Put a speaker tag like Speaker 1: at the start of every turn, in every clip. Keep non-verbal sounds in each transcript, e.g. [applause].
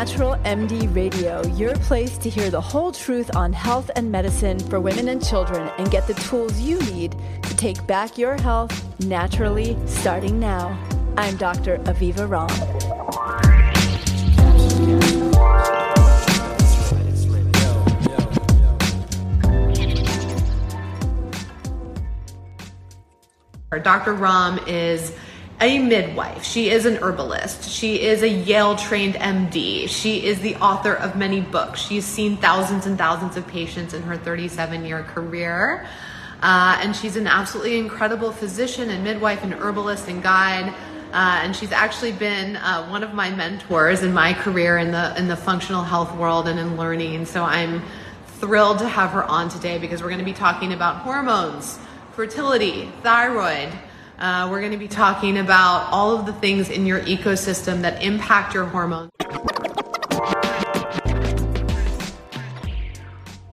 Speaker 1: Natural MD Radio, your place to hear the whole truth on health and medicine for women and children and get the tools you need to take back your health naturally starting now. I'm Dr. Aviva Romm.
Speaker 2: Dr. Romm is a midwife. She is an herbalist. She is a Yale trained MD. She is the author of many books. She's seen thousands and thousands of patients in her 37 year career. Uh, and she's an absolutely incredible physician and midwife and herbalist and guide. Uh, and she's actually been uh, one of my mentors in my career in the in the functional health world and in learning. So I'm thrilled to have her on today because we're going to be talking about hormones, fertility, thyroid, uh, we're going to be talking about all of the things in your ecosystem that impact your hormones.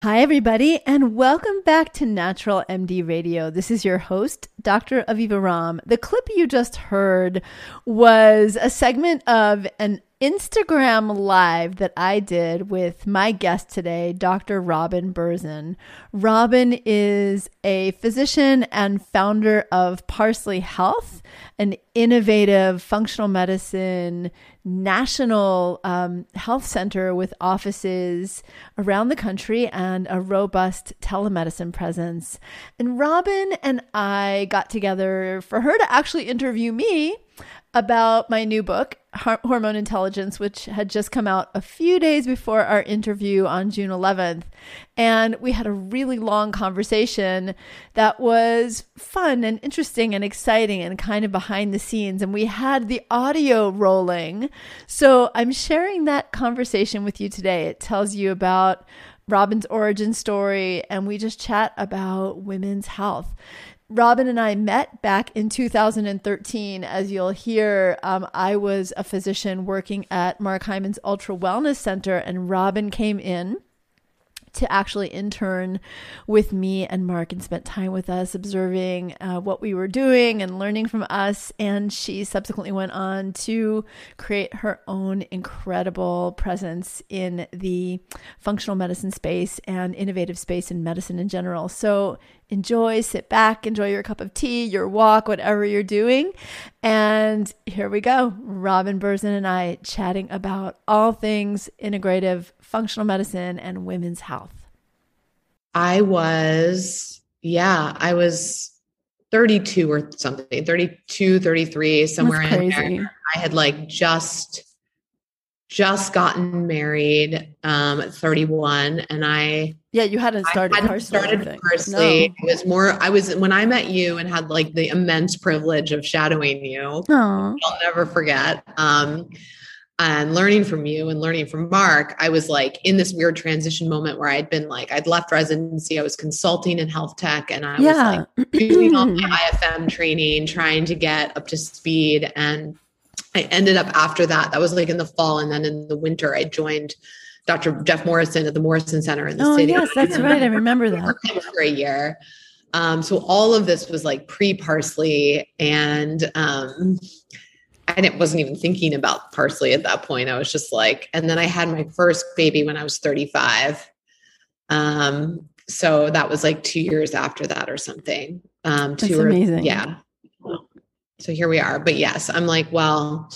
Speaker 1: Hi, everybody, and welcome back to Natural MD Radio. This is your host, Dr. Aviva Romm. The clip you just heard was a segment of an Instagram live that I did with my guest today, Dr. Robin Berzin. Robin is a physician and founder of Parsley Health, an innovative functional medicine national um, health center with offices around the country and a robust telemedicine presence. And Robin and I got together for her to actually interview me about my new book, Hormone Intelligence, which had just come out a few days before our interview on June 11th. And we had a really long conversation that was fun and interesting and exciting and kind of behind the scenes. And we had the audio rolling. So I'm sharing that conversation with you today. It tells you about Robin's origin story, and we just chat about women's health. Robin and I met back in 2013. As you'll hear, um, I was a physician working at Mark Hyman's Ultra Wellness Center, and Robin came in to actually intern with me and Mark and spent time with us observing uh, what we were doing and learning from us. And she subsequently went on to create her own incredible presence in the functional medicine space and innovative space in medicine in general. So enjoy, sit back, enjoy your cup of tea, your walk, whatever you're doing. And here we go. Robin Berzin and I chatting about all things integrative functional medicine and women's health.
Speaker 2: I was, yeah, I was 32 or something, 32, 33, somewhere in there. I had like just just gotten married um, at 31 and I
Speaker 1: yeah you hadn't started
Speaker 2: I hadn't started parsley. No. It was more I was when I met you and had like the immense privilege of shadowing you. Aww. I'll never forget. Um, and learning from you and learning from Mark, I was like in this weird transition moment where I'd been like, I'd left residency, I was consulting in health tech, and I yeah. was like doing all [clears throat] my IFM training, trying to get up to speed. And I ended up after that, that was like in the fall. And then in the winter, I joined Dr. Jeff Morrison at the Morrison Center in the
Speaker 1: oh,
Speaker 2: city.
Speaker 1: Yes, that's right. I remember that. [laughs]
Speaker 2: For a year. Um, so all of this was like pre parsley and um, and it wasn't even thinking about parsley at that point. I was just like, and then I had my first baby when I was 35. Um, so that was like two years after that or something. Um,
Speaker 1: That's two amazing.
Speaker 2: Yeah so here we are. But yes, I'm like, well,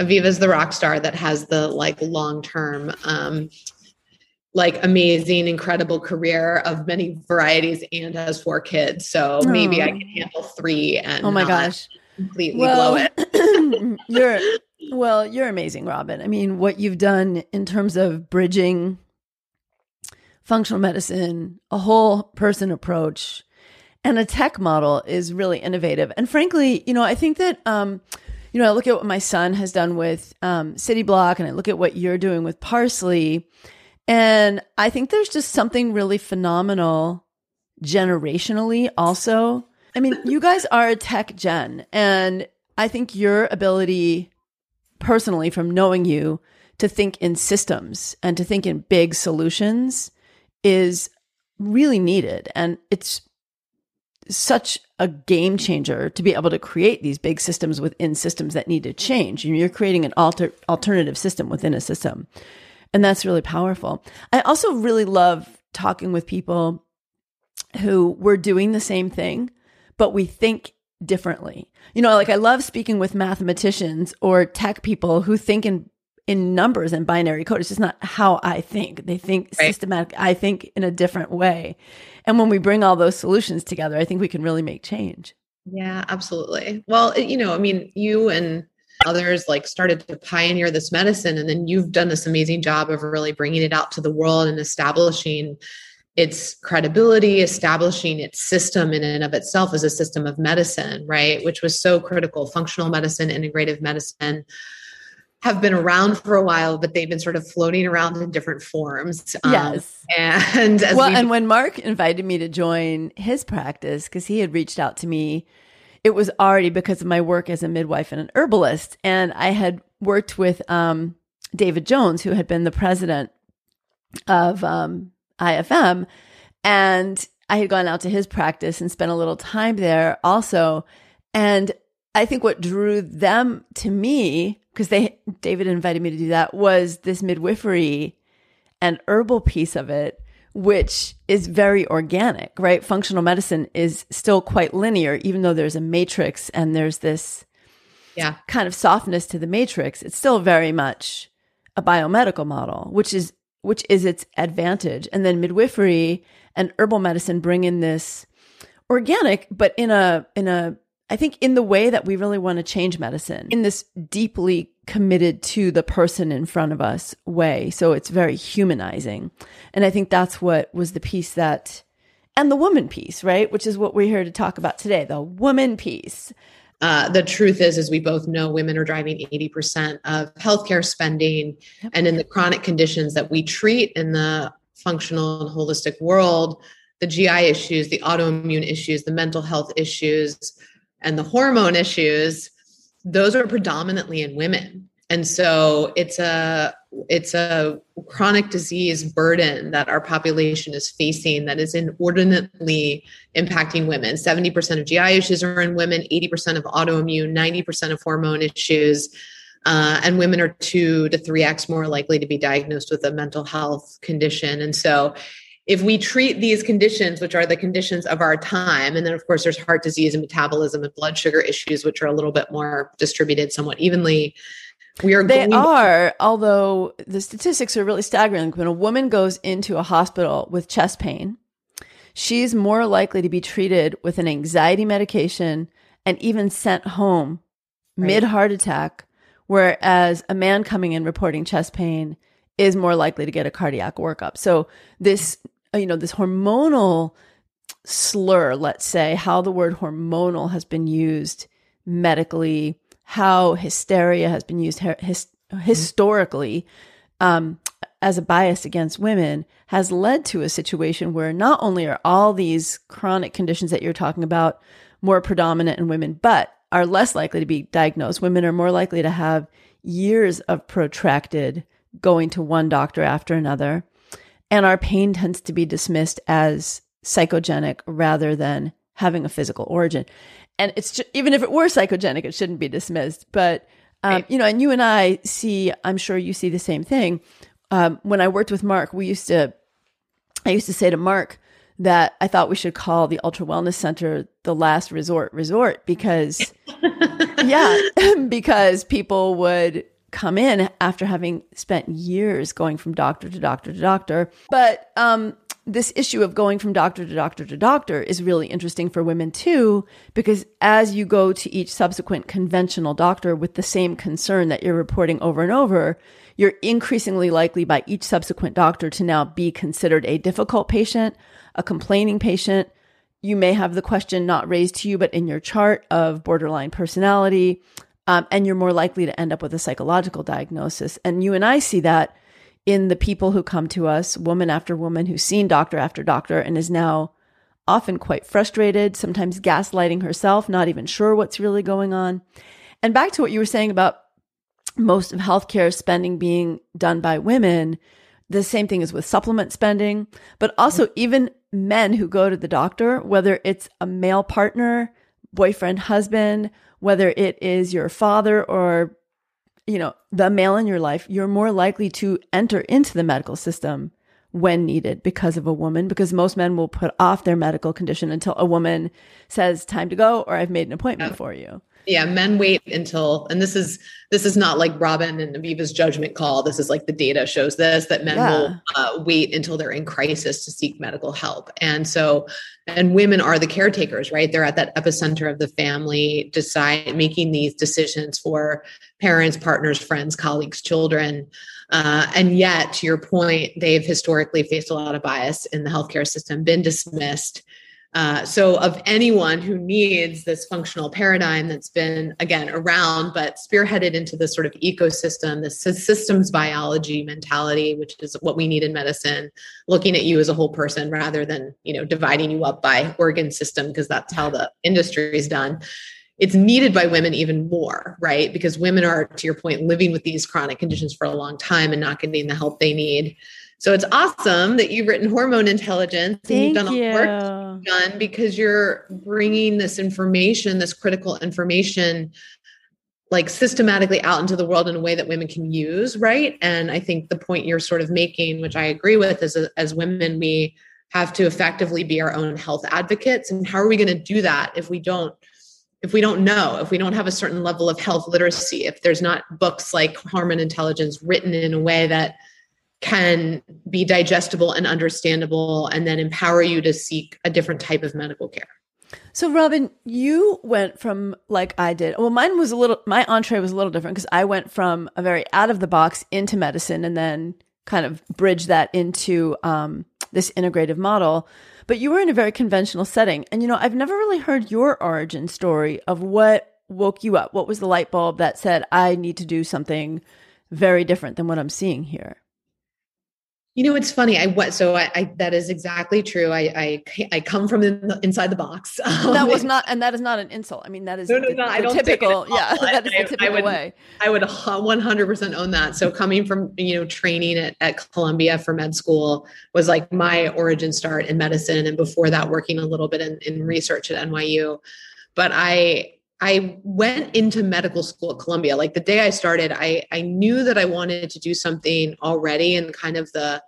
Speaker 2: Aviva's the rock star that has the like long term, um, like amazing, incredible career of many varieties and has four kids. So oh. maybe I can handle three and
Speaker 1: oh my gosh,
Speaker 2: completely well, blow
Speaker 1: it. [clears throat] you're well, you're amazing, Robin. I mean, what you've done in terms of bridging functional medicine, a whole person approach and a tech model is really innovative. And frankly, you know, I think that, um, you know, I look at what my son has done with um, Cityblock and I look at what you're doing with Parsley. And I think there's just something really phenomenal generationally also. I mean, you guys are a tech gen, and I think your ability personally from knowing you to think in systems and to think in big solutions is really needed. And it's such a game changer to be able to create these big systems within systems that need to change. You're creating an alter, alternative system within a system. And that's really powerful. I also really love talking with people who were doing the same thing, but we think differently. You know, like I love speaking with mathematicians or tech people who think in in numbers and binary code. It's just not how I think. They think right. systematic. I think in a different way. And when we bring all those solutions together, I think we can really make change.
Speaker 2: Yeah, absolutely. Well, you know, I mean, you and others like started to pioneer this medicine and then you've done this amazing job of really bringing it out to the world and establishing its credibility, establishing its system in and of itself as a system of medicine, right? Which was so critical. Functional medicine, integrative medicine have been around for a while, but they've been sort of floating around in different forms.
Speaker 1: Um, yes.
Speaker 2: And
Speaker 1: well, and when Mark invited me to join his practice, because he had reached out to me, it was already because of my work as a midwife and an herbalist. And I had worked with um, David Jones, who had been the president of um, IFM. And I had gone out to his practice and spent a little time there also. And I think what drew them to me, because they David invited me to do that, was this midwifery and herbal piece of it, which is very organic, right? Functional medicine is still quite linear, even though there's a matrix and there's this
Speaker 2: yeah.
Speaker 1: kind of softness to the matrix. It's still very much a biomedical model, which is which is its advantage. And then midwifery and herbal medicine bring in this organic, but in a, in a, I think in the way that we really want to change medicine in this deeply committed to the person in front of us way. So it's very humanizing. And I think that's what was the piece that, and the woman piece, right? Which is what we're here to talk about today, the woman piece.
Speaker 2: Uh, the truth is, as we both know, women are driving 80% of healthcare spending. Yep. And in the chronic conditions that we treat in the functional and holistic world, the GI issues, the autoimmune issues, the mental health issues, and the hormone issues, those are predominantly in women. And so it's a it's a chronic disease burden that our population is facing that is inordinately impacting women. 70% of gi issues are in women 80% of autoimmune 90% of hormone issues uh, and women are two to three x more likely to be diagnosed with a mental health condition. And so if we treat these conditions, which are the conditions of our time, and then of course there's heart disease and metabolism and blood sugar issues, which are a little bit more distributed somewhat evenly,
Speaker 1: we are. They are, although the statistics are really staggering. When a woman goes into a hospital with chest pain, she's more likely to be treated with an anxiety medication and even sent home right. mid heart attack. Whereas a man coming in reporting chest pain is more likely to get a cardiac workup. So this, you know, this hormonal slur, let's say, how the word hormonal has been used medically how hysteria has been used his, historically um, as a bias against women has led to a situation where not only are all these chronic conditions that you're talking about more predominant in women, but are less likely to be diagnosed. Women are more likely to have years of protracted going to one doctor after another. And our pain tends to be dismissed as psychogenic rather than having a physical origin and it's just, even if it were psychogenic, it shouldn't be dismissed. But um, right. you know, and you and I see, I'm sure you see the same thing. Um, when I worked with Mark, we used to, I used to say to Mark that I thought we should call the Ultra Wellness Center the last resort resort because, [laughs] yeah, [laughs] because people would come in after having spent years going from doctor to doctor to doctor. But um, this issue of going from doctor to doctor to doctor is really interesting for women too, because as you go to each subsequent conventional doctor with the same concern that you're reporting over and over, you're increasingly likely by each subsequent doctor to now be considered a difficult patient, a complaining patient. You may have the question not raised to you, but in your chart of borderline personality. Um, and you're more likely to end up with a psychological diagnosis. And you and I see that in the people who come to us, woman after woman, who's seen doctor after doctor and is now often quite frustrated, sometimes gaslighting herself, not even sure what's really going on. And back to what you were saying about most of healthcare spending being done by women, the same thing is with supplement spending, but also even men who go to the doctor, whether it's a male partner, boyfriend, husband, whether it is your father or you know, the male in your life, you're more likely to enter into the medical system when needed because of a woman, because most men will put off their medical condition until a woman says, time to go, or I've made an appointment yeah. for you
Speaker 2: yeah men wait until and this is this is not like robin and aviva's judgment call. This is like the data shows this that men yeah. will uh, wait until they're in crisis to seek medical help. And so and women are the caretakers right? They're at that epicenter of the family decide making these decisions for parents partners friends colleagues children. Uh, and yet to your point they've historically faced a lot of bias in the healthcare system been dismissed uh, so, of anyone who needs this functional paradigm that's been, again, around, but spearheaded into this sort of ecosystem, this systems biology mentality, which is what we need in medicine, looking at you as a whole person rather than, you know, dividing you up by organ system, because that's how the industry is done. It's needed by women even more, right? Because women are, to your point, living with these chronic conditions for a long time and not getting the help they need. So it's awesome that you've written hormone intelligence and
Speaker 1: Thank
Speaker 2: you've done all the work done because you're bringing this information, this critical information, like systematically out into the world in a way that women can use, right? And I think the point you're sort of making, which I agree with, is as women we have to effectively be our own health advocates. And how are we going to do that if we don't? if we don't know, if we don't have a certain level of health literacy, if there's not books like Hormone Intelligence written in a way that can be digestible and understandable and then empower you to seek a different type of medical care.
Speaker 1: So, Robin, you went from like I did. Well, mine was a little, my entree was a little different because I went from a very out of the box into medicine and then kind of bridged that into um, this integrative model. But you were in a very conventional setting. And, you know, I've never really heard your origin story of what woke you up. What was the light bulb that said, I need to do something very different than what I'm seeing here?
Speaker 2: You know, it's funny. I what so I, I that is exactly true. I I, I come from the, inside the box. [laughs]
Speaker 1: Um, that was not, and that is not an insult. I mean, that is no, no, the, no, the I don't typical. Yeah, [laughs] that is the typical
Speaker 2: I would,
Speaker 1: way.
Speaker 2: I would 100 percent own that. So coming from you know training at, at Columbia for med school was like my origin start in medicine, and before that, working a little bit in, in research at NYU. But I I went into medical school at Columbia. Like the day I started, I, I knew that I wanted to do something already in kind of the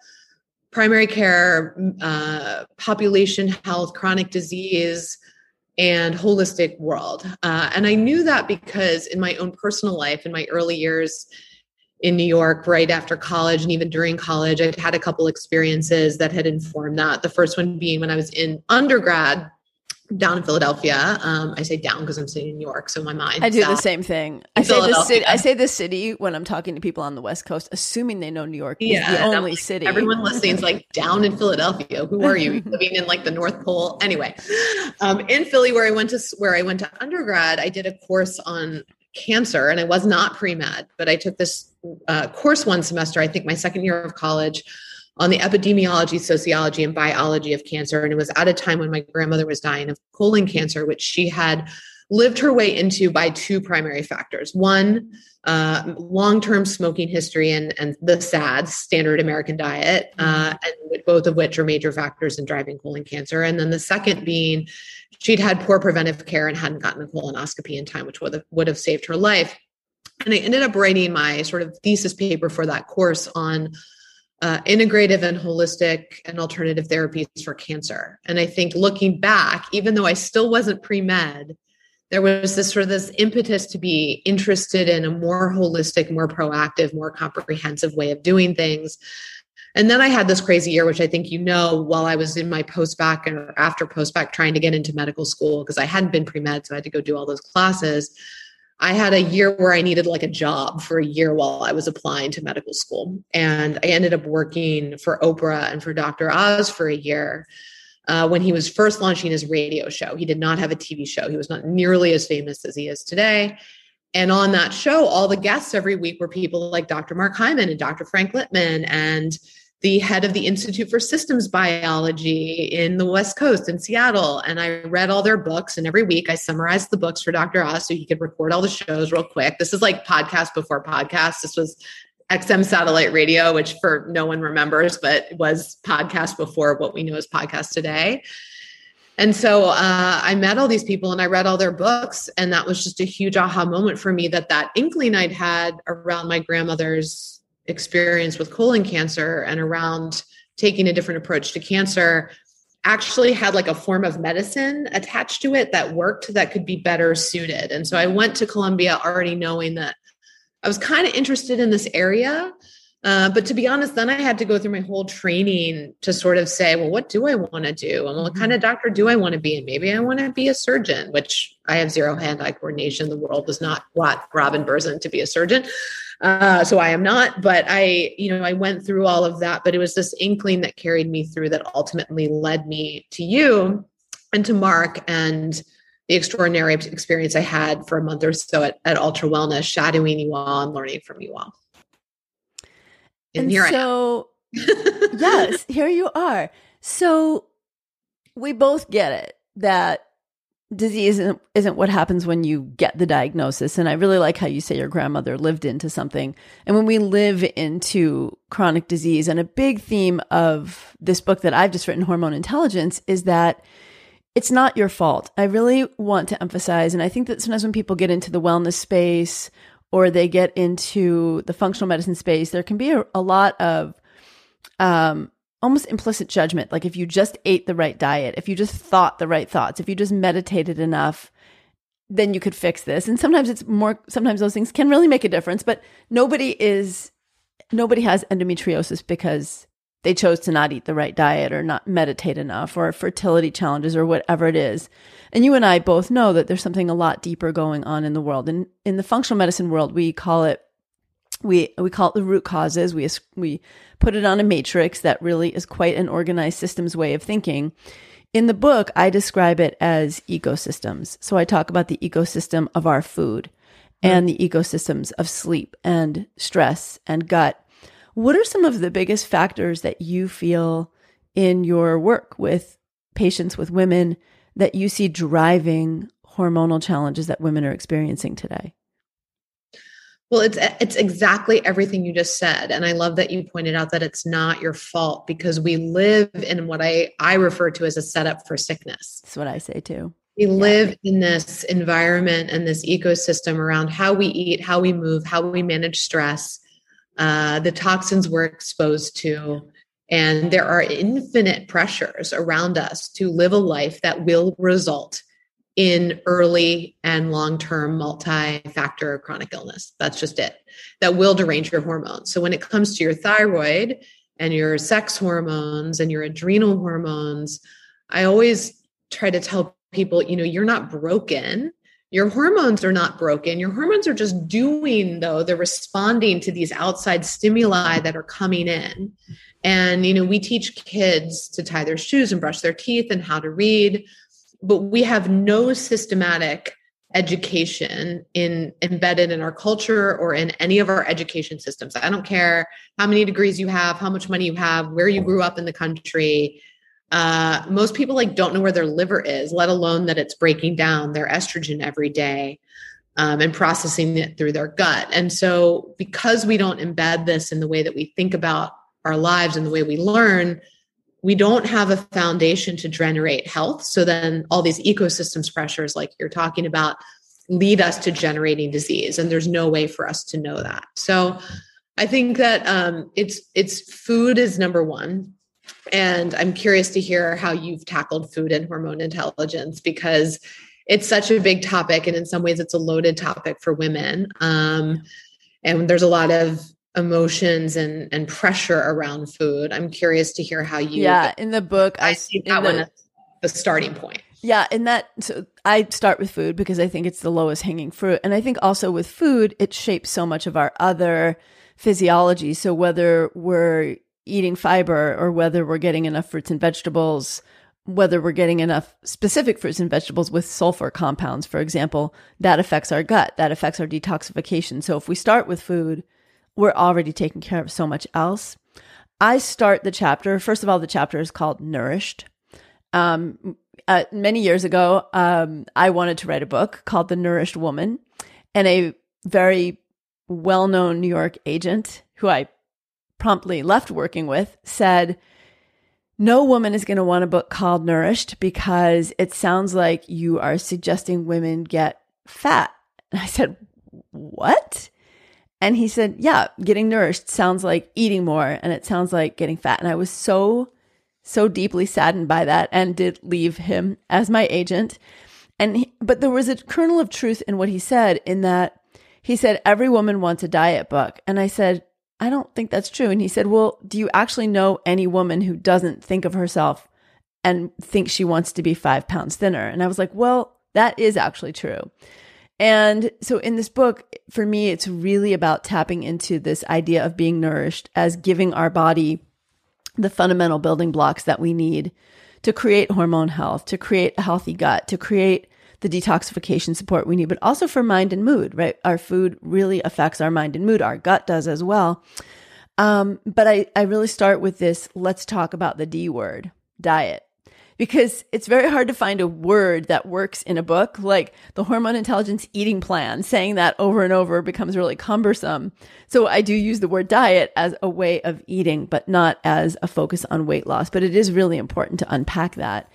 Speaker 2: primary care, uh, population health, chronic disease, and holistic world. Uh, and I knew that because in my own personal life, in my early years in New York, right after college, and even during college, I'd had a couple experiences that had informed that. The first one being when I was in undergrad down in Philadelphia. Um, I say down because I'm sitting in New York, so my mind.
Speaker 1: I do the same thing. I say the city. I say the city when I'm talking to people on the West Coast, assuming they know New York yeah, is the only
Speaker 2: like,
Speaker 1: city.
Speaker 2: Everyone listening is like down in Philadelphia. Who are you [laughs] living in like the North Pole? Anyway, um, in Philly, where I went to where I went to undergrad, I did a course on cancer, and I was not pre med, but I took this uh, course one semester. I think my second year of college on the epidemiology, sociology, and biology of cancer. And it was at a time when my grandmother was dying of colon cancer, which she had lived her way into by two primary factors. One, uh, long-term smoking history and, and the SAD, standard American diet, uh, mm-hmm. and both of which are major factors in driving colon cancer. And then the second being she'd had poor preventive care and hadn't gotten a colonoscopy in time, which would have, would have saved her life. And I ended up writing my sort of thesis paper for that course on uh, integrative and holistic and alternative therapies for cancer. And I think looking back, even though I still wasn't pre med, there was this sort of this impetus to be interested in a more holistic, more proactive, more comprehensive way of doing things. And then I had this crazy year, which I think you know, while I was in my post bac or after post bac trying to get into medical school because I hadn't been pre med, so I had to go do all those classes. I had a year where I needed like a job for a year while I was applying to medical school. And I ended up working for Oprah and for Dr. Oz for a year. Uh, when he was first launching his radio show, he did not have a TV show. He was not nearly as famous as he is today. And on that show, all the guests every week were people like Dr. Mark Hyman and Dr. Frank Lipman and the head of the Institute for Systems Biology in the West Coast in Seattle. And I read all their books. And every week I summarized the books for Dr. Oz so he could record all the shows real quick. This is like podcast before podcast. This was XM satellite radio, which for no one remembers, but was podcast before what we know as podcast today. And so uh, I met all these people and I read all their books. And that was just a huge aha moment for me that that inkling I'd had around my grandmother's experience with colon cancer and around taking a different approach to cancer actually had like a form of medicine attached to it that worked that could be better suited. And so I went to Columbia already knowing that I was kind of interested in this area. Uh, but to be honest, then I had to go through my whole training to sort of say, well, what do I want to do? And what kind of mm-hmm. doctor do I want to be? And maybe I want to be a surgeon, which I have zero hand eye coordination. The world does not want Robin Berzin to be a surgeon. Uh, so I am not, but I, you know, I went through all of that, but it was this inkling that carried me through that ultimately led me to you and to Mark and the extraordinary experience I had for a month or so at, at Ultra Wellness, shadowing you all and learning from you all.
Speaker 1: And, and here so, [laughs] yes, here you are. So we both get it that disease isn't, isn't what happens when you get the diagnosis. And I really like how you say your grandmother lived into something. And when we live into chronic disease, and a big theme of this book that I've just written, Hormone Intelligence, is that it's not your fault. I really want to emphasize, and I think that sometimes when people get into the wellness space or they get into the functional medicine space, there can be a, a lot of um, almost implicit judgment. Like if you just ate the right diet, if you just thought the right thoughts, if you just meditated enough, then you could fix this. And sometimes it's more, sometimes those things can really make a difference, but nobody is, nobody has endometriosis because they chose to not eat the right diet or not meditate enough or fertility challenges or whatever it is. And you and I both know that there's something a lot deeper going on in the world. And in the functional medicine world, we call it we we call it the root causes. We we put it on a matrix that really is quite an organized systems way of thinking. In the book, I describe it as ecosystems. So I talk about the ecosystem of our food mm-hmm. and the ecosystems of sleep and stress and gut. What are some of the biggest factors that you feel in your work with patients with women that you see driving hormonal challenges that women are experiencing today?
Speaker 2: Well, it's it's exactly everything you just said, and I love that you pointed out that it's not your fault because we live in what I I refer to as a setup for sickness.
Speaker 1: That's what I say too.
Speaker 2: We yeah. live in this environment and this ecosystem around how we eat, how we move, how we manage stress, uh, the toxins we're exposed to, and there are infinite pressures around us to live a life that will result in early and long term multi factor chronic illness. That's just it. That will derange your hormones. So when it comes to your thyroid and your sex hormones and your adrenal hormones, I always try to tell people, you know, you're not broken. Your hormones are not broken. Your hormones are just doing, though, they're responding to these outside stimuli that are coming in. And, you know, we teach kids to tie their shoes and brush their teeth and how to read but we have no systematic education in embedded in our culture or in any of our education systems. I don't care how many degrees you have, how much money you have, where you grew up in the country. Uh, most people like don't know where their liver is, let alone that it's breaking down their estrogen every day um, and processing it through their gut. And so, because we don't embed this in the way that we think about our lives and the way we learn, we don't have a foundation to generate health. So then all these ecosystems pressures, like you're talking about, lead us to generating disease. And there's no way for us to know that. So I think that um, it's it's food is number one. And I'm curious to hear how you've tackled food and hormone intelligence because it's such a big topic. And in some ways, it's a loaded topic for women. Um, and there's a lot of emotions and and pressure around food. I'm curious to hear how you.
Speaker 1: Yeah, in the book,
Speaker 2: I, I see that the, one the starting point.
Speaker 1: Yeah, in that, so I start with food because I think it's the lowest hanging fruit, and I think also with food, it shapes so much of our other physiology. So whether we're eating fiber or whether we're getting enough fruits and vegetables whether we're getting enough specific fruits and vegetables with sulfur compounds, for example, that affects our gut, that affects our detoxification. So if we start with food, we're already taking care of so much else. I start the chapter. First of all, the chapter is called Nourished. Um, uh, many years ago, um, I wanted to write a book called The Nourished Woman, and a very well known New York agent who I promptly left working with, said, no woman is going to want a book called Nourished because it sounds like you are suggesting women get fat. And I said, What? And he said, Yeah, getting nourished sounds like eating more and it sounds like getting fat. And I was so, so deeply saddened by that and did leave him as my agent. And, he, but there was a kernel of truth in what he said, in that he said, Every woman wants a diet book. And I said, I don't think that's true. And he said, Well, do you actually know any woman who doesn't think of herself and thinks she wants to be five pounds thinner? And I was like, Well, that is actually true. And so in this book, for me, it's really about tapping into this idea of being nourished as giving our body the fundamental building blocks that we need to create hormone health, to create a healthy gut, to create the detoxification support we need, but also for mind and mood, right? Our food really affects our mind and mood. Our gut does as well. Um, but I, I really start with this let's talk about the D word diet because it's very hard to find a word that works in a book. Like the hormone intelligence eating plan saying that over and over becomes really cumbersome. So i do use the word diet as a way of eating but not as a focus on weight loss. But it is really important to unpack that.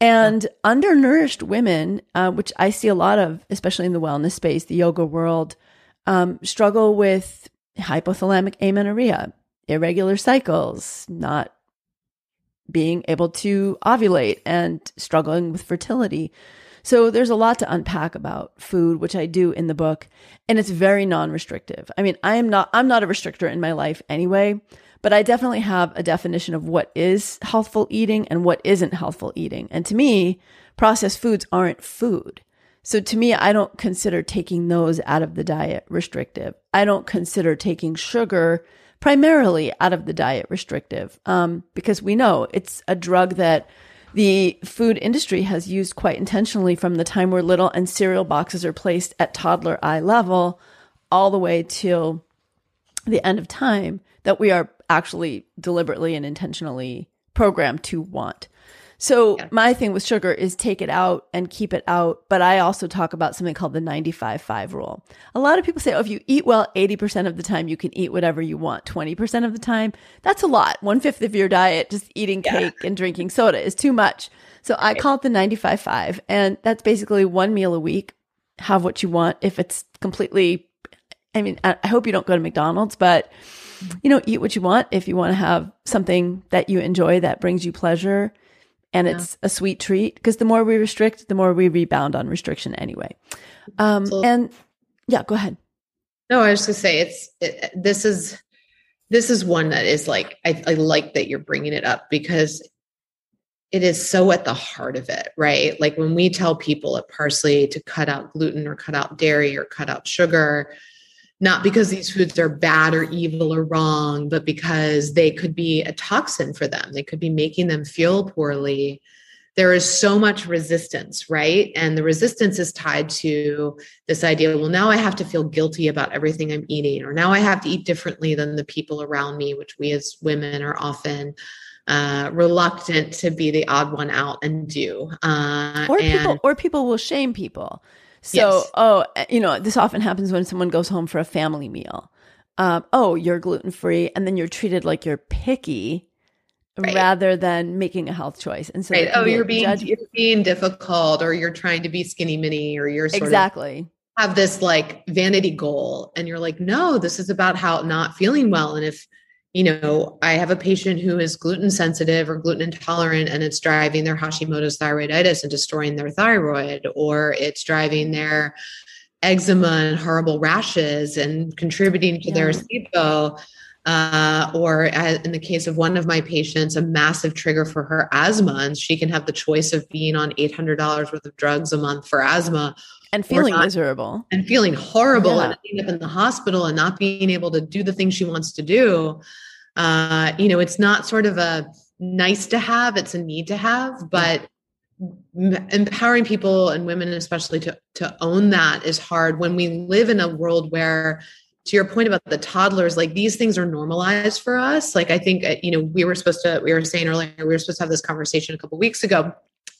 Speaker 1: And undernourished women, uh, which I see a lot of, especially in the wellness space, the yoga world, um, struggle with hypothalamic amenorrhea, irregular cycles, not being able to ovulate, and struggling with fertility. So there's a lot to unpack about food, which I do in the book, and it's very non-restrictive. I mean, I am not I'm not a restrictor in my life anyway, but I definitely have a definition of what is healthful eating and what isn't healthful eating. And to me, processed foods aren't food. So to me, I don't consider taking those out of the diet restrictive. I don't consider taking sugar primarily out of the diet restrictive um, because we know it's a drug that the food industry has used quite intentionally from the time we're little and cereal boxes are placed at toddler eye level all the way till the end of time that we are actually deliberately and intentionally programmed to want. So yeah. my thing with sugar is take it out and keep it out. But I also talk about something called the 95-5 rule. A lot of people say, oh, if you eat well 80% of the time, you can eat whatever you want. 20% of the time, that's a lot. One fifth of your diet, just eating yeah. cake and drinking soda is too much. So I call it the 95-5. And that's basically one meal a week. Have what you want. If it's completely, I mean, I hope you don't go to McDonald's, but mm-hmm. you know, eat what you want if you want to have something that you enjoy that brings you pleasure and yeah. it's a sweet treat because the more we restrict, the more we rebound on restriction anyway. Um, so, and yeah, go ahead.
Speaker 2: No, I was just gonna say it's it, this is this is one that is like I, I like that you're bringing it up because it is so at the heart of it, right? Like when we tell people at Parsley to cut out gluten or cut out dairy or cut out sugar, not because these foods are bad or evil or wrong, but because they could be a toxin for them. They could be making them feel poorly. There is so much resistance, right? And the resistance is tied to this idea well, now I have to feel guilty about everything I'm eating, or now I have to eat differently than the people around me, which we as women are often uh, reluctant to be the odd one out and do. Uh,
Speaker 1: or and, people, or people will shame people. So, yes. oh, eh, you know, this often happens when someone goes home for a family meal. Um, oh, you're gluten free, and then you're treated like you're picky. Right. rather than making a health choice. And so,
Speaker 2: right. oh, you're being you're being difficult, or you're trying to be skinny mini, or you're
Speaker 1: exactly
Speaker 2: have this like vanity goal, and you're like, no, this is about how not feeling well. And if you know, I have a patient who is gluten sensitive or gluten intolerant, and it's driving their Hashimoto's thyroiditis and destroying their thyroid, or it's driving their eczema and horrible rashes and contributing to yeah. their SIBO. Uh, or in the case of one of my patients, a massive trigger for her asthma, and she can have the choice of being on eight hundred dollars worth of drugs a month for asthma,
Speaker 1: and feeling not, miserable,
Speaker 2: and feeling horrible, yeah. and ending up in the hospital and not being able to do the things she wants to do uh, you know, it's not sort of a nice to have, it's a need to have, but empowering people and women especially to to own that is hard. When we live in a world where to your point about the toddlers like these things are normalized for us like i think uh, you know we were supposed to we were saying earlier we were supposed to have this conversation a couple weeks ago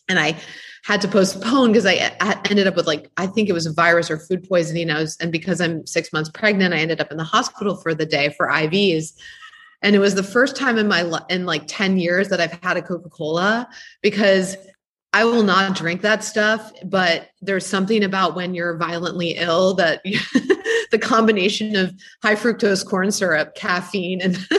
Speaker 2: and I had to postpone because I, I ended up with like I think it was a virus or food poisoning. I was and because I'm six months pregnant, I ended up in the hospital for the day for IVs. And it was the first time in my in like 10 years that I've had a Coca-Cola because I will not drink that stuff, but there's something about when you're violently ill that [laughs] the combination of high fructose corn syrup, caffeine, and, [laughs]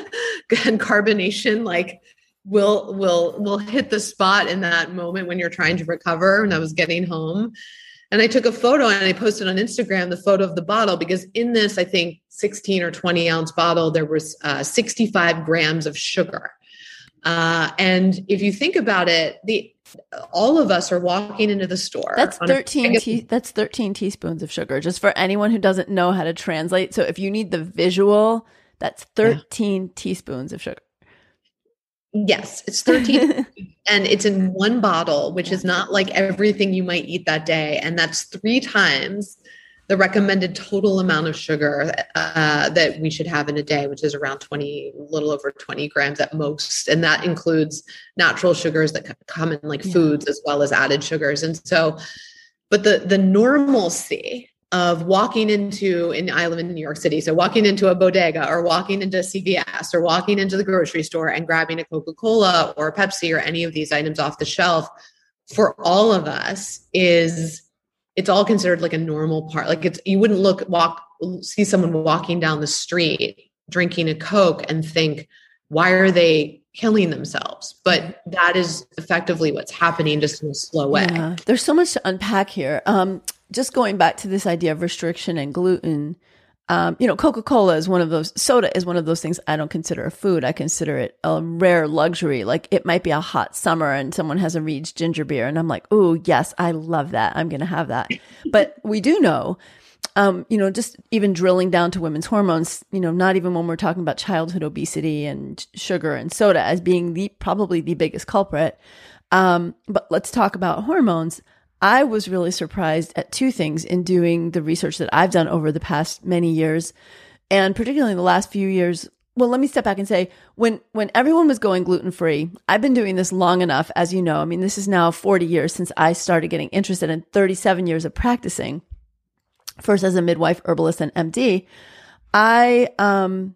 Speaker 2: and carbonation like will will will hit the spot in that moment when you're trying to recover. And I was getting home, and I took a photo and I posted on Instagram the photo of the bottle because in this, I think 16 or 20 ounce bottle, there was uh, 65 grams of sugar. Uh, and if you think about it, the all of us are walking into the store.
Speaker 1: That's 13 te- that's 13 teaspoons of sugar just for anyone who doesn't know how to translate. So if you need the visual, that's 13 yeah. teaspoons of sugar.
Speaker 2: Yes, it's 13 [laughs] and it's in one bottle, which is not like everything you might eat that day and that's 3 times the recommended total amount of sugar uh, that we should have in a day, which is around 20, a little over 20 grams at most. And that includes natural sugars that come in like yeah. foods as well as added sugars. And so, but the, the normalcy of walking into, and I live in New York City, so walking into a bodega or walking into CVS or walking into the grocery store and grabbing a Coca Cola or a Pepsi or any of these items off the shelf for all of us is it's all considered like a normal part. Like it's you wouldn't look walk see someone walking down the street drinking a coke and think why are they killing themselves? But that is effectively what's happening just in a slow way. Yeah.
Speaker 1: There's so much to unpack here. Um, just going back to this idea of restriction and gluten um, you know, Coca Cola is one of those, soda is one of those things I don't consider a food. I consider it a rare luxury. Like it might be a hot summer and someone has a Reed's ginger beer, and I'm like, oh, yes, I love that. I'm going to have that. but we do know, um, you know, just even drilling down to women's hormones, you know, not even when we're talking about childhood obesity and sugar and soda as being the probably the biggest culprit. Um, but let's talk about hormones. I was really surprised at two things in doing the research that I've done over the past many years, and particularly in the last few years. Well, let me step back and say when when everyone was going gluten free, I've been doing this long enough, as you know. I mean, this is now 40 years since I started getting interested in 37 years of practicing. First as a midwife, herbalist, and MD. I um,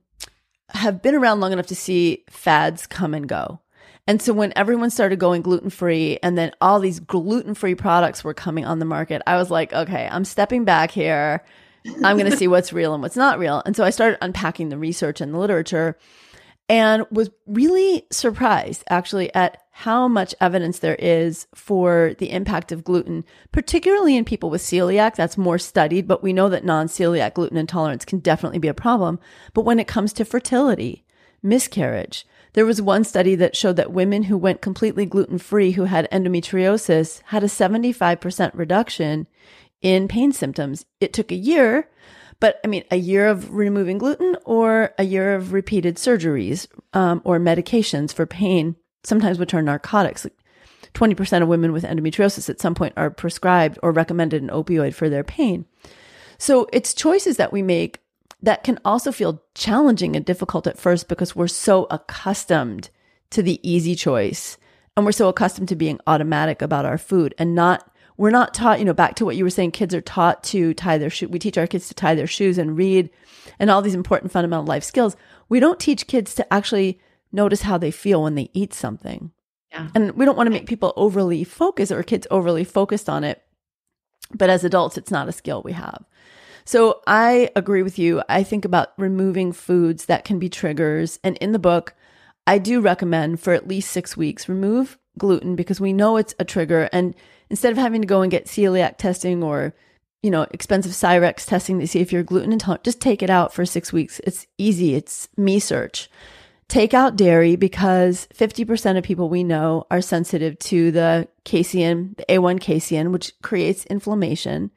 Speaker 1: have been around long enough to see fads come and go. And so when everyone started going gluten free and then all these gluten free products were coming on the market, I was like, okay, I'm stepping back here. I'm going to see what's real and what's not real. And so I started unpacking the research and the literature and was really surprised actually at how much evidence there is for the impact of gluten, particularly in people with celiac. That's more studied, but we know that non celiac gluten intolerance can definitely be a problem. But when it comes to fertility, miscarriage, there was one study that showed that women who went completely gluten free who had endometriosis had a 75% reduction in pain symptoms. It took a year, but I mean, a year of removing gluten or a year of repeated surgeries um, or medications for pain, sometimes which are narcotics. 20% of women with endometriosis at some point are prescribed or recommended an opioid for their pain. So it's choices that we make that can also feel challenging and difficult at first because we're so accustomed to the easy choice and we're so accustomed to being automatic about our food and not we're not taught you know back to what you were saying kids are taught to tie their shoe we teach our kids to tie their shoes and read and all these important fundamental life skills. We don't teach kids to actually notice how they feel when they eat something. Yeah. and we don't want to make people overly focused or kids overly focused on it but as adults it's not a skill we have so I agree with you. I think about removing foods that can be triggers. And in the book, I do recommend for at least six weeks, remove gluten because we know it's a trigger. And instead of having to go and get celiac testing or, you know, expensive Cyrex testing to see if you're gluten intolerant, just take it out for six weeks. It's easy. It's me search. Take out dairy because 50% of people we know are sensitive to the casein, the A1 casein, which creates inflammation.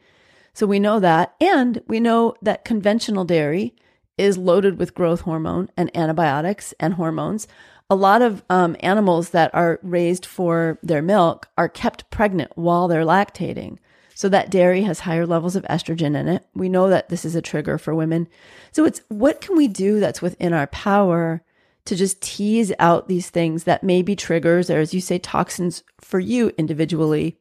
Speaker 1: So we know that. And we know that conventional dairy is loaded with growth hormone and antibiotics and hormones. A lot of um, animals that are raised for their milk are kept pregnant while they're lactating. So that dairy has higher levels of estrogen in it. We know that this is a trigger for women. So it's what can we do that's within our power to just tease out these things that may be triggers or, as you say, toxins for you individually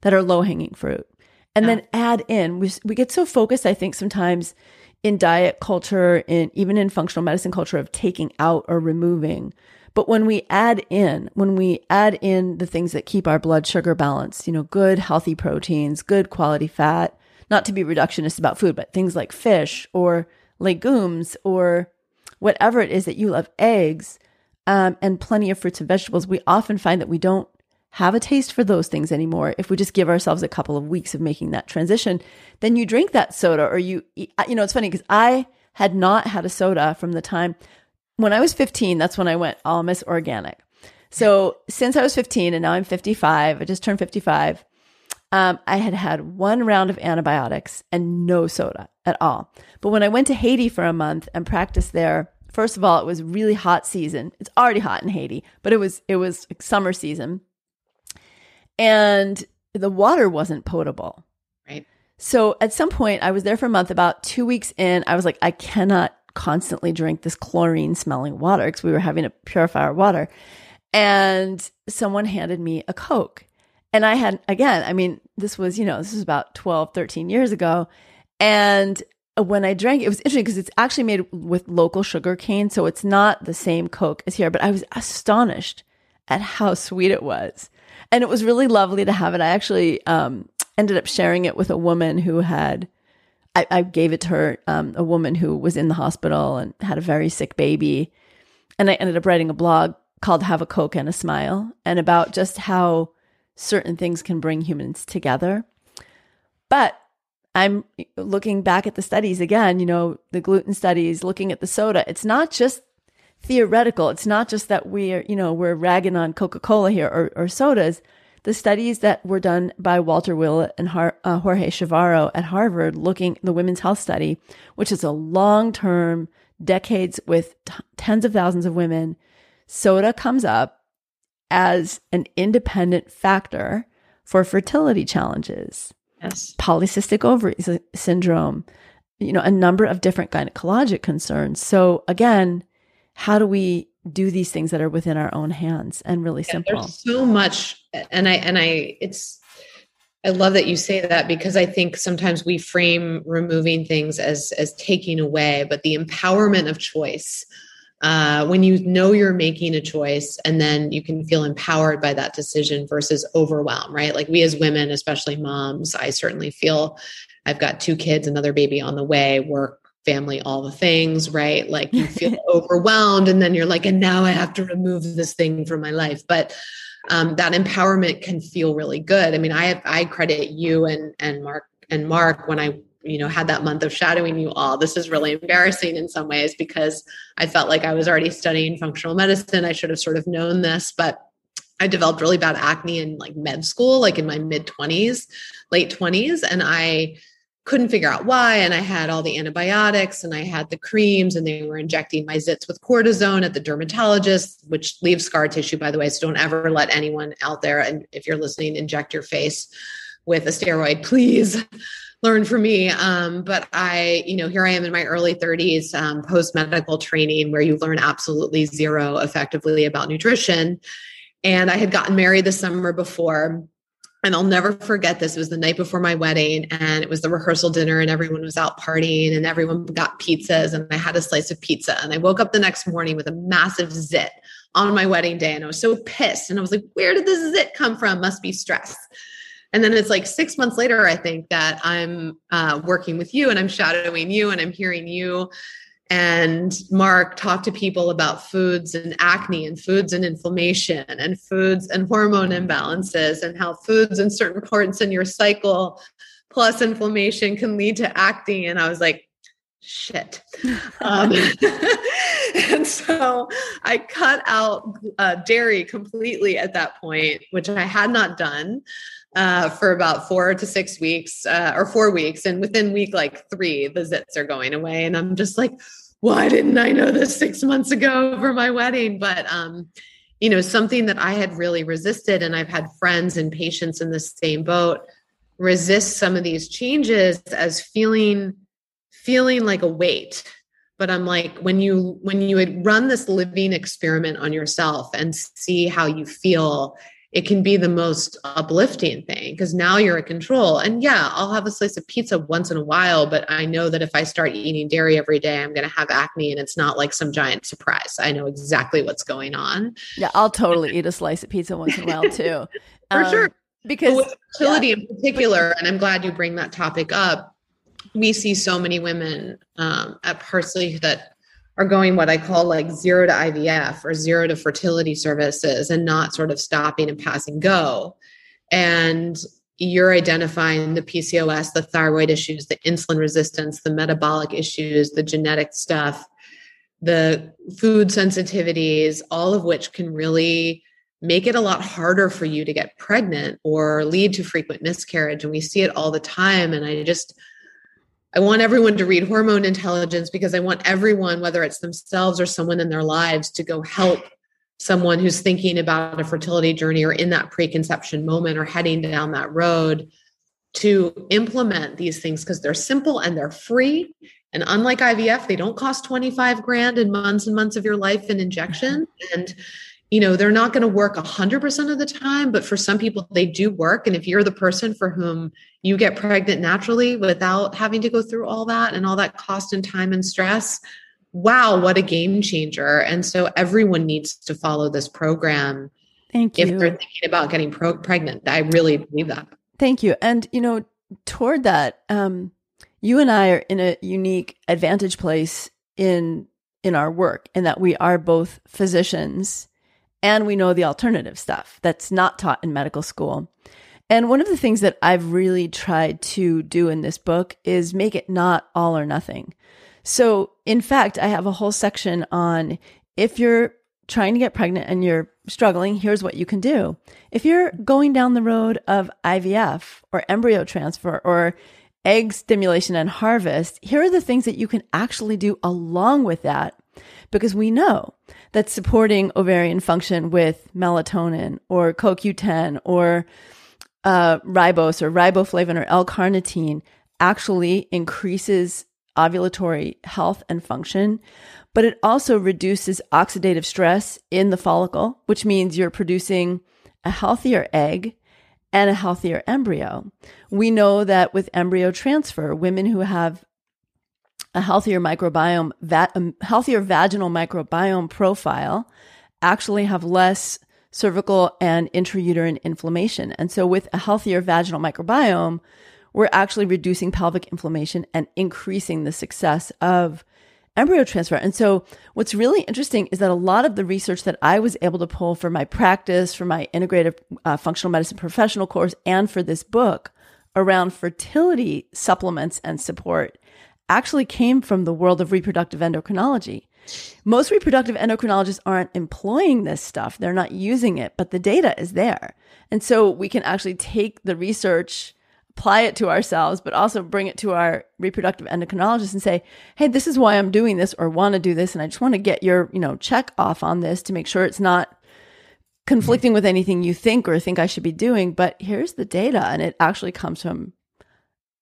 Speaker 1: that are low hanging fruit. And yeah. then add in, we, we get so focused, I think, sometimes in diet culture, in even in functional medicine culture, of taking out or removing. But when we add in, when we add in the things that keep our blood sugar balanced, you know, good healthy proteins, good quality fat, not to be reductionist about food, but things like fish or legumes or whatever it is that you love, eggs, um, and plenty of fruits and vegetables, we often find that we don't have a taste for those things anymore if we just give ourselves a couple of weeks of making that transition then you drink that soda or you you know it's funny because i had not had a soda from the time when i was 15 that's when i went almost organic. So since i was 15 and now i'm 55 i just turned 55 um, i had had one round of antibiotics and no soda at all. But when i went to haiti for a month and practiced there first of all it was really hot season. It's already hot in haiti but it was it was summer season and the water wasn't potable.
Speaker 2: Right.
Speaker 1: So at some point, I was there for a month. About two weeks in, I was like, I cannot constantly drink this chlorine smelling water because we were having to purify our water. And someone handed me a Coke. And I had, again, I mean, this was, you know, this was about 12, 13 years ago. And when I drank it, was interesting because it's actually made with local sugar cane. So it's not the same Coke as here, but I was astonished at how sweet it was and it was really lovely to have it. I actually um, ended up sharing it with a woman who had. I, I gave it to her, um, a woman who was in the hospital and had a very sick baby, and I ended up writing a blog called "Have a Coke and a Smile" and about just how certain things can bring humans together. But I'm looking back at the studies again, you know, the gluten studies, looking at the soda. It's not just theoretical. It's not just that we're, you know, we're ragging on Coca Cola here or, or, sodas. The studies that were done by Walter Willett and Har- uh, Jorge Chavarro at Harvard, looking the women's health study, which is a long term, decades with t- tens of thousands of women, soda comes up as an independent factor for fertility challenges.
Speaker 2: Yes.
Speaker 1: Polycystic ovary syndrome, you know, a number of different gynecologic concerns. So again, how do we do these things that are within our own hands and really yeah, simple?
Speaker 2: there's so much and i and i it's i love that you say that because i think sometimes we frame removing things as as taking away but the empowerment of choice uh, when you know you're making a choice and then you can feel empowered by that decision versus overwhelmed right? Like we as women especially moms i certainly feel i've got two kids another baby on the way work family all the things, right? Like you feel [laughs] overwhelmed and then you're like, and now I have to remove this thing from my life. But um, that empowerment can feel really good. I mean, I I credit you and and Mark and Mark when I you know had that month of shadowing you all. This is really embarrassing in some ways because I felt like I was already studying functional medicine. I should have sort of known this, but I developed really bad acne in like med school, like in my mid 20s, late 20s. And I couldn't figure out why. And I had all the antibiotics and I had the creams, and they were injecting my zits with cortisone at the dermatologist, which leaves scar tissue, by the way. So don't ever let anyone out there, and if you're listening, inject your face with a steroid, please. [laughs] learn from me um, but i you know here i am in my early 30s um, post medical training where you learn absolutely zero effectively about nutrition and i had gotten married the summer before and I'll never forget this. It was the night before my wedding, and it was the rehearsal dinner, and everyone was out partying, and everyone got pizzas, and I had a slice of pizza. And I woke up the next morning with a massive zit on my wedding day, and I was so pissed. And I was like, "Where did this zit come from? Must be stress." And then it's like six months later, I think that I'm uh, working with you, and I'm shadowing you, and I'm hearing you and Mark talked to people about foods and acne and foods and inflammation and foods and hormone imbalances and how foods and certain parts in your cycle plus inflammation can lead to acne. And I was like, shit. [laughs] Um, [laughs] and so I cut out uh, dairy completely at that point, which I had not done. Uh, for about four to six weeks uh, or four weeks. And within week like three, the zits are going away. And I'm just like, why didn't I know this six months ago for my wedding? But, um, you know, something that I had really resisted, and I've had friends and patients in the same boat resist some of these changes as feeling feeling like a weight but i'm like when you when you would run this living experiment on yourself and see how you feel it can be the most uplifting thing because now you're in control. And yeah, I'll have a slice of pizza once in a while, but I know that if I start eating dairy every day, I'm going to have acne and it's not like some giant surprise. I know exactly what's going on.
Speaker 1: Yeah, I'll totally eat a slice of pizza once in a while too. [laughs]
Speaker 2: For um, sure.
Speaker 1: Because
Speaker 2: with fertility yeah. in particular, and I'm glad you bring that topic up, we see so many women um, at Parsley that are going what I call like zero to IVF or zero to fertility services and not sort of stopping and passing go. And you're identifying the PCOS, the thyroid issues, the insulin resistance, the metabolic issues, the genetic stuff, the food sensitivities, all of which can really make it a lot harder for you to get pregnant or lead to frequent miscarriage. And we see it all the time. And I just, I want everyone to read Hormone Intelligence because I want everyone, whether it's themselves or someone in their lives, to go help someone who's thinking about a fertility journey or in that preconception moment or heading down that road to implement these things because they're simple and they're free. And unlike IVF, they don't cost 25 grand in months and months of your life in injection. And you know they're not going to work 100% of the time but for some people they do work. And if you're the person for whom you get pregnant naturally without having to go through all that and all that cost and time and stress wow what a game changer. And so everyone needs to follow this program
Speaker 1: thank you.
Speaker 2: if they're thinking about getting pro- pregnant. I really believe that.
Speaker 1: Thank you. And you know toward that um you and i are in a unique advantage place in in our work in that we are both physicians and we know the alternative stuff that's not taught in medical school. And one of the things that I've really tried to do in this book is make it not all or nothing. So, in fact, I have a whole section on if you're trying to get pregnant and you're struggling, here's what you can do. If you're going down the road of IVF or embryo transfer or egg stimulation and harvest, here are the things that you can actually do along with that because we know that supporting ovarian function with melatonin or CoQ10 or uh, ribose or riboflavin or L-carnitine actually increases ovulatory health and function, but it also reduces oxidative stress in the follicle, which means you're producing a healthier egg and a healthier embryo. We know that with embryo transfer, women who have a healthier microbiome, va- healthier vaginal microbiome profile actually have less cervical and intrauterine inflammation. And so with a healthier vaginal microbiome, we're actually reducing pelvic inflammation and increasing the success of embryo transfer. And so what's really interesting is that a lot of the research that I was able to pull for my practice, for my integrative uh, functional medicine professional course, and for this book around fertility supplements and support actually came from the world of reproductive endocrinology. Most reproductive endocrinologists aren't employing this stuff. They're not using it, but the data is there. And so we can actually take the research, apply it to ourselves, but also bring it to our reproductive endocrinologist and say, Hey, this is why I'm doing this or want to do this. And I just want to get your, you know, check off on this to make sure it's not conflicting with anything you think or think I should be doing. But here's the data. And it actually comes from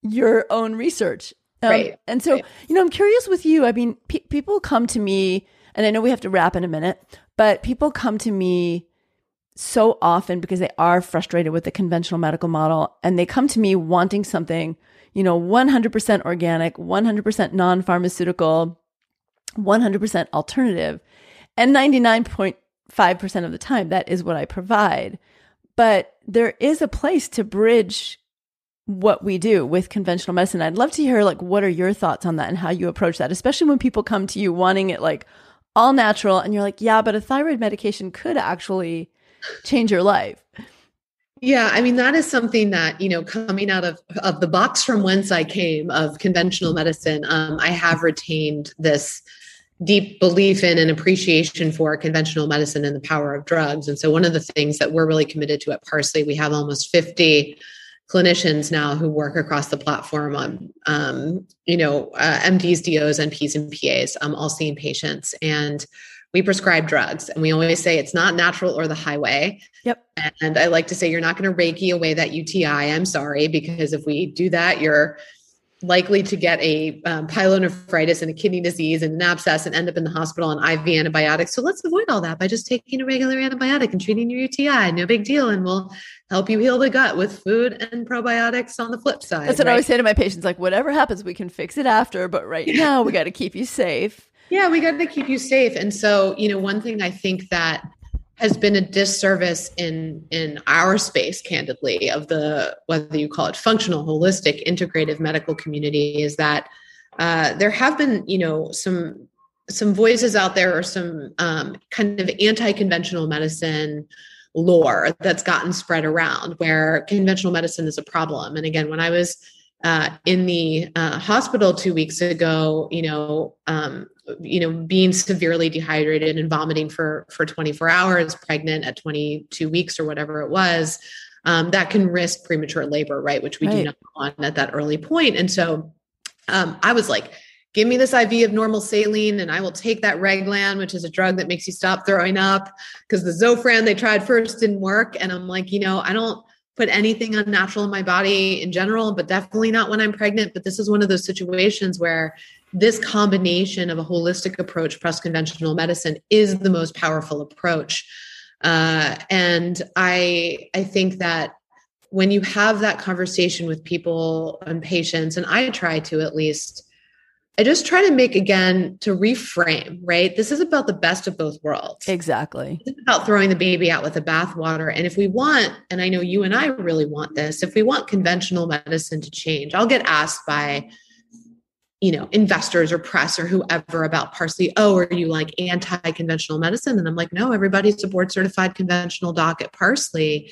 Speaker 1: your own research. Um, right. And so, right. you know, I'm curious with you. I mean, pe- people come to me, and I know we have to wrap in a minute, but people come to me so often because they are frustrated with the conventional medical model and they come to me wanting something, you know, 100% organic, 100% non pharmaceutical, 100% alternative. And 99.5% of the time, that is what I provide. But there is a place to bridge what we do with conventional medicine. I'd love to hear like what are your thoughts on that and how you approach that, especially when people come to you wanting it like all natural and you're like, yeah, but a thyroid medication could actually change your life.
Speaker 2: Yeah, I mean that is something that you know coming out of of the box from whence I came of conventional medicine. Um, I have retained this deep belief in and appreciation for conventional medicine and the power of drugs. And so one of the things that we're really committed to at Parsley, we have almost fifty clinicians now who work across the platform on um, you know uh, mds dos nps and pas um, all seeing patients. And we prescribe drugs and we always say it's not natural or the highway.
Speaker 1: Yep.
Speaker 2: And i like to say you're not going to reiki away that uti i'm sorry because if we do that you're likely to get a um, pyelonephritis and a kidney disease and an abscess and end up in the hospital on IV antibiotics. So let's avoid all that by just taking a regular antibiotic and treating your UTI. No big deal. And we'll help you heal the gut with food and probiotics on the flip side.
Speaker 1: That's what right? I always say to my patients like, whatever happens, we can fix it after. But right now, we got to keep you safe.
Speaker 2: Yeah, we got to keep you safe. And so, you know, one thing I think that has been a disservice in in our space candidly of the whether you call it functional holistic integrative medical community is that uh, there have been you know some some voices out there or some um, kind of anti-conventional medicine lore that's gotten spread around where conventional medicine is a problem. And again when i was uh, in the uh, hospital two weeks ago, you know, um, you know, being severely dehydrated and vomiting for for 24 hours, pregnant at 22 weeks or whatever it was, um, that can risk premature labor, right? Which we right. do not want at that early point. And so, um, I was like, give me this IV of normal saline and I will take that Reglan, which is a drug that makes you stop throwing up because the Zofran they tried first didn't work. And I'm like, you know, I don't put anything unnatural in my body in general, but definitely not when I'm pregnant. But this is one of those situations where this combination of a holistic approach plus conventional medicine is the most powerful approach. Uh, and I I think that when you have that conversation with people and patients, and I try to at least I just try to make again to reframe, right? This is about the best of both worlds.
Speaker 1: Exactly.
Speaker 2: It's about throwing the baby out with the bathwater. And if we want, and I know you and I really want this, if we want conventional medicine to change, I'll get asked by, you know, investors or press or whoever about Parsley. Oh, are you like anti-conventional medicine? And I'm like, no, everybody's a board certified conventional doc at Parsley.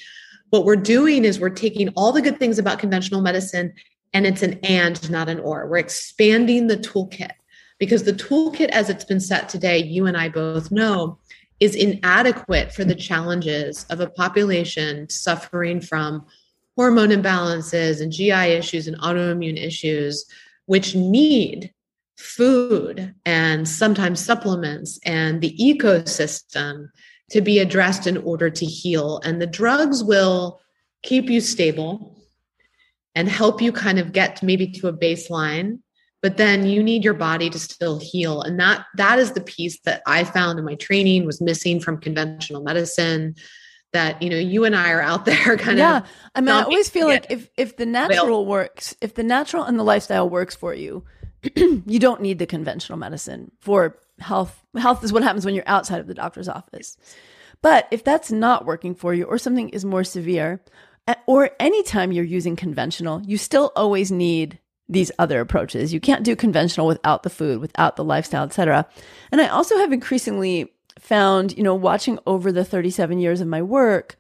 Speaker 2: What we're doing is we're taking all the good things about conventional medicine and it's an and, not an or. We're expanding the toolkit because the toolkit, as it's been set today, you and I both know, is inadequate for the challenges of a population suffering from hormone imbalances and GI issues and autoimmune issues, which need food and sometimes supplements and the ecosystem to be addressed in order to heal. And the drugs will keep you stable and help you kind of get maybe to a baseline but then you need your body to still heal. And that that is the piece that i found in my training was missing from conventional medicine that you know you and i are out [laughs] there kind
Speaker 1: yeah.
Speaker 2: of
Speaker 1: yeah. I mean i always feel like if if the natural works if the natural and the lifestyle works for you [clears throat] you don't need the conventional medicine for health. Health is what happens when you're outside of the doctor's office. But if that's not working for you or something is more severe or anytime you're using conventional, you still always need these other approaches. You can't do conventional without the food, without the lifestyle, etc. And I also have increasingly found, you know, watching over the 37 years of my work,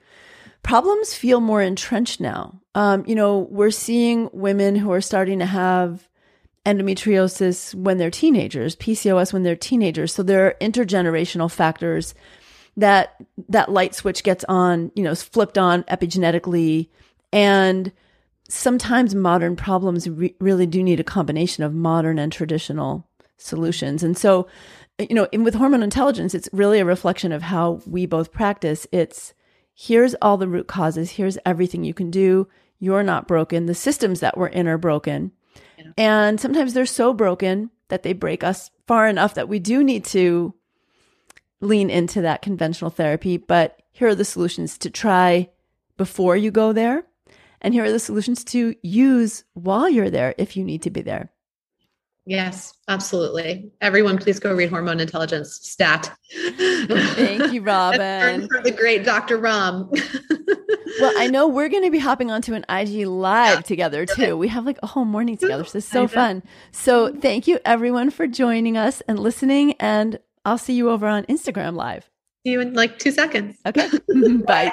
Speaker 1: problems feel more entrenched now. Um, you know, we're seeing women who are starting to have endometriosis when they're teenagers, PCOS when they're teenagers. So there are intergenerational factors that that light switch gets on, you know, is flipped on epigenetically and sometimes modern problems re- really do need a combination of modern and traditional solutions. And so, you know, in, with hormone intelligence, it's really a reflection of how we both practice. It's here's all the root causes, here's everything you can do. You're not broken. The systems that we're in are broken. Yeah. And sometimes they're so broken that they break us far enough that we do need to lean into that conventional therapy, but here are the solutions to try before you go there. And here are the solutions to use while you're there if you need to be there.
Speaker 2: Yes, absolutely. Everyone, please go read Hormone Intelligence Stat.
Speaker 1: Thank you, [laughs] Robin.
Speaker 2: for the great Dr. Romm.
Speaker 1: well, I know we're going to be hopping onto an IG live yeah. together too. We have like a whole morning together. So this is so fun. So thank you everyone for joining us and listening. And I'll see you over on Instagram Live.
Speaker 2: See you in like two seconds.
Speaker 1: Okay. [laughs] [laughs] Bye.